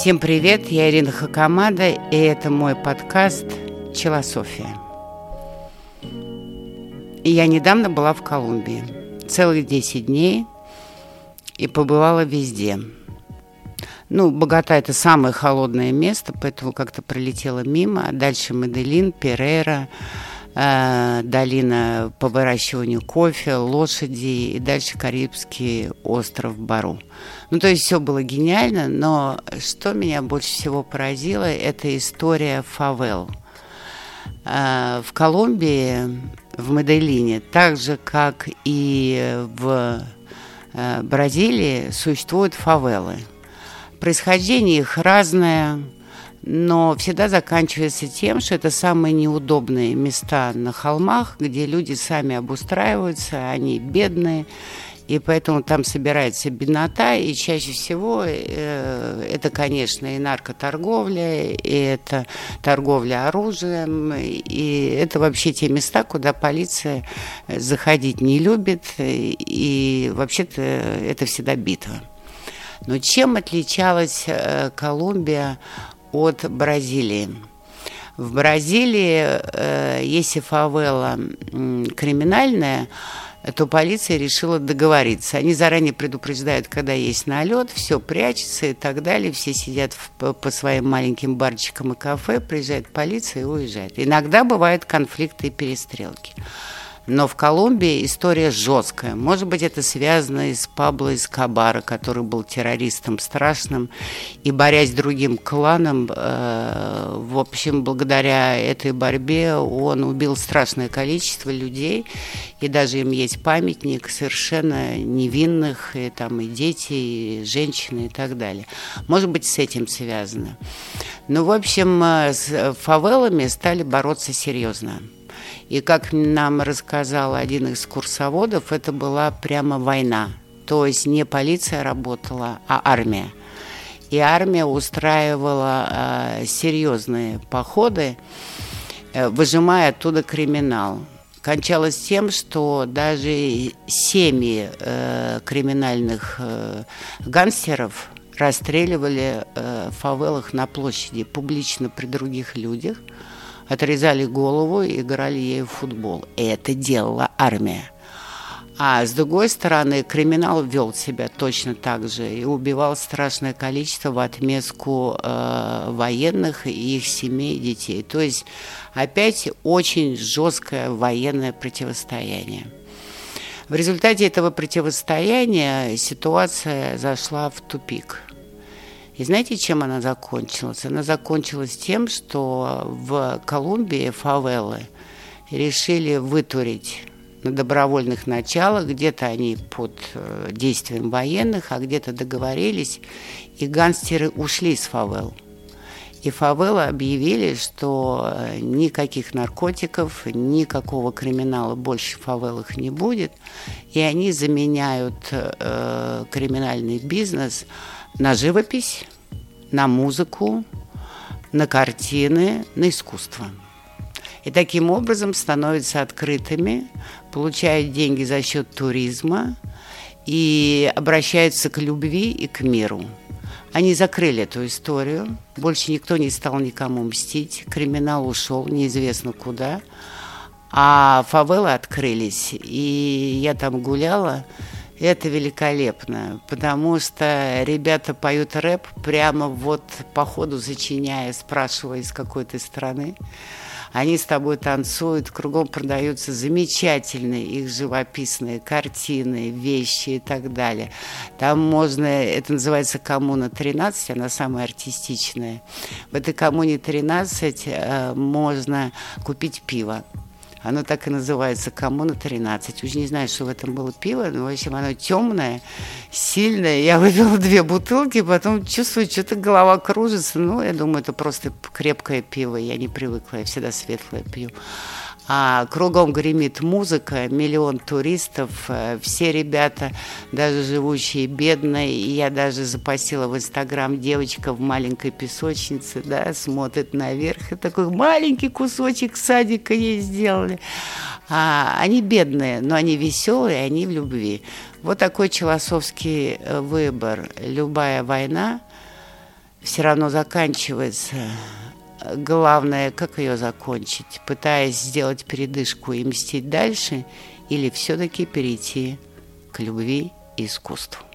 Всем привет, я Ирина Хакамада, и это мой подкаст «Челософия». Я недавно была в Колумбии, целых 10 дней, и побывала везде. Ну, Богата – это самое холодное место, поэтому как-то пролетела мимо. Дальше Меделин, Перейра, э, долина по выращиванию кофе, лошади и дальше Карибский остров Бару. Ну, то есть все было гениально, но что меня больше всего поразило, это история фавел. Э, в Колумбии, в Меделине, так же, как и в э, Бразилии, существуют фавелы. Происхождение их разное – но всегда заканчивается тем, что это самые неудобные места на холмах, где люди сами обустраиваются, они бедные, и поэтому там собирается беднота, и чаще всего э, это, конечно, и наркоторговля, и это торговля оружием, и это вообще те места, куда полиция заходить не любит, и вообще-то это всегда битва. Но чем отличалась э, Колумбия от Бразилии. В Бразилии, э, если фавела криминальная, то полиция решила договориться. Они заранее предупреждают, когда есть налет, все прячется и так далее. Все сидят в, по своим маленьким барчикам и кафе, приезжает полиция и уезжает. Иногда бывают конфликты и перестрелки. Но в Колумбии история жесткая. Может быть, это связано и с Пабло Эскобара, который был террористом страшным. И борясь с другим кланом, э, в общем, благодаря этой борьбе он убил страшное количество людей. И даже им есть памятник совершенно невинных, и там и дети, и женщины и так далее. Может быть, с этим связано. Ну, в общем, э, с фавелами стали бороться серьезно. И как нам рассказал один из курсоводов, это была прямо война. То есть не полиция работала, а армия. И армия устраивала э, серьезные походы, э, выжимая оттуда криминал. Кончалось тем, что даже семьи э, криминальных э, гангстеров расстреливали э, в фавелах на площади публично при других людях – отрезали голову и играли ею в футбол. И это делала армия. А с другой стороны, криминал вел себя точно так же и убивал страшное количество в отместку э, военных и их семей детей. То есть опять очень жесткое военное противостояние. В результате этого противостояния ситуация зашла в тупик – и знаете, чем она закончилась? Она закончилась тем, что в Колумбии фавелы решили вытурить на добровольных началах, где-то они под э, действием военных, а где-то договорились, и гангстеры ушли с фавел. И фавелы объявили, что э, никаких наркотиков, никакого криминала больше в фавелах не будет, и они заменяют э, криминальный бизнес на живопись, на музыку, на картины, на искусство. И таким образом становятся открытыми, получают деньги за счет туризма и обращаются к любви и к миру. Они закрыли эту историю, больше никто не стал никому мстить, криминал ушел неизвестно куда, а фавелы открылись. И я там гуляла, это великолепно, потому что ребята поют рэп прямо вот по ходу зачиняя, спрашивая, из какой ты страны. Они с тобой танцуют, кругом продаются замечательные их живописные картины, вещи и так далее. Там можно, это называется коммуна 13, она самая артистичная. В этой коммуне 13 э, можно купить пиво. Оно так и называется «Коммуна 13». Уж не знаю, что в этом было пиво, но, в общем, оно темное, сильное. Я выпила две бутылки, потом чувствую, что-то голова кружится. Ну, я думаю, это просто крепкое пиво. Я не привыкла, я всегда светлое пью а кругом гремит музыка, миллион туристов, э, все ребята, даже живущие бедно, и я даже запасила в Инстаграм девочка в маленькой песочнице, да, смотрит наверх, и такой маленький кусочек садика ей сделали. А, они бедные, но они веселые, они в любви. Вот такой философский э, выбор. Любая война все равно заканчивается. Главное, как ее закончить, пытаясь сделать передышку и мстить дальше, или все-таки перейти к любви и искусству.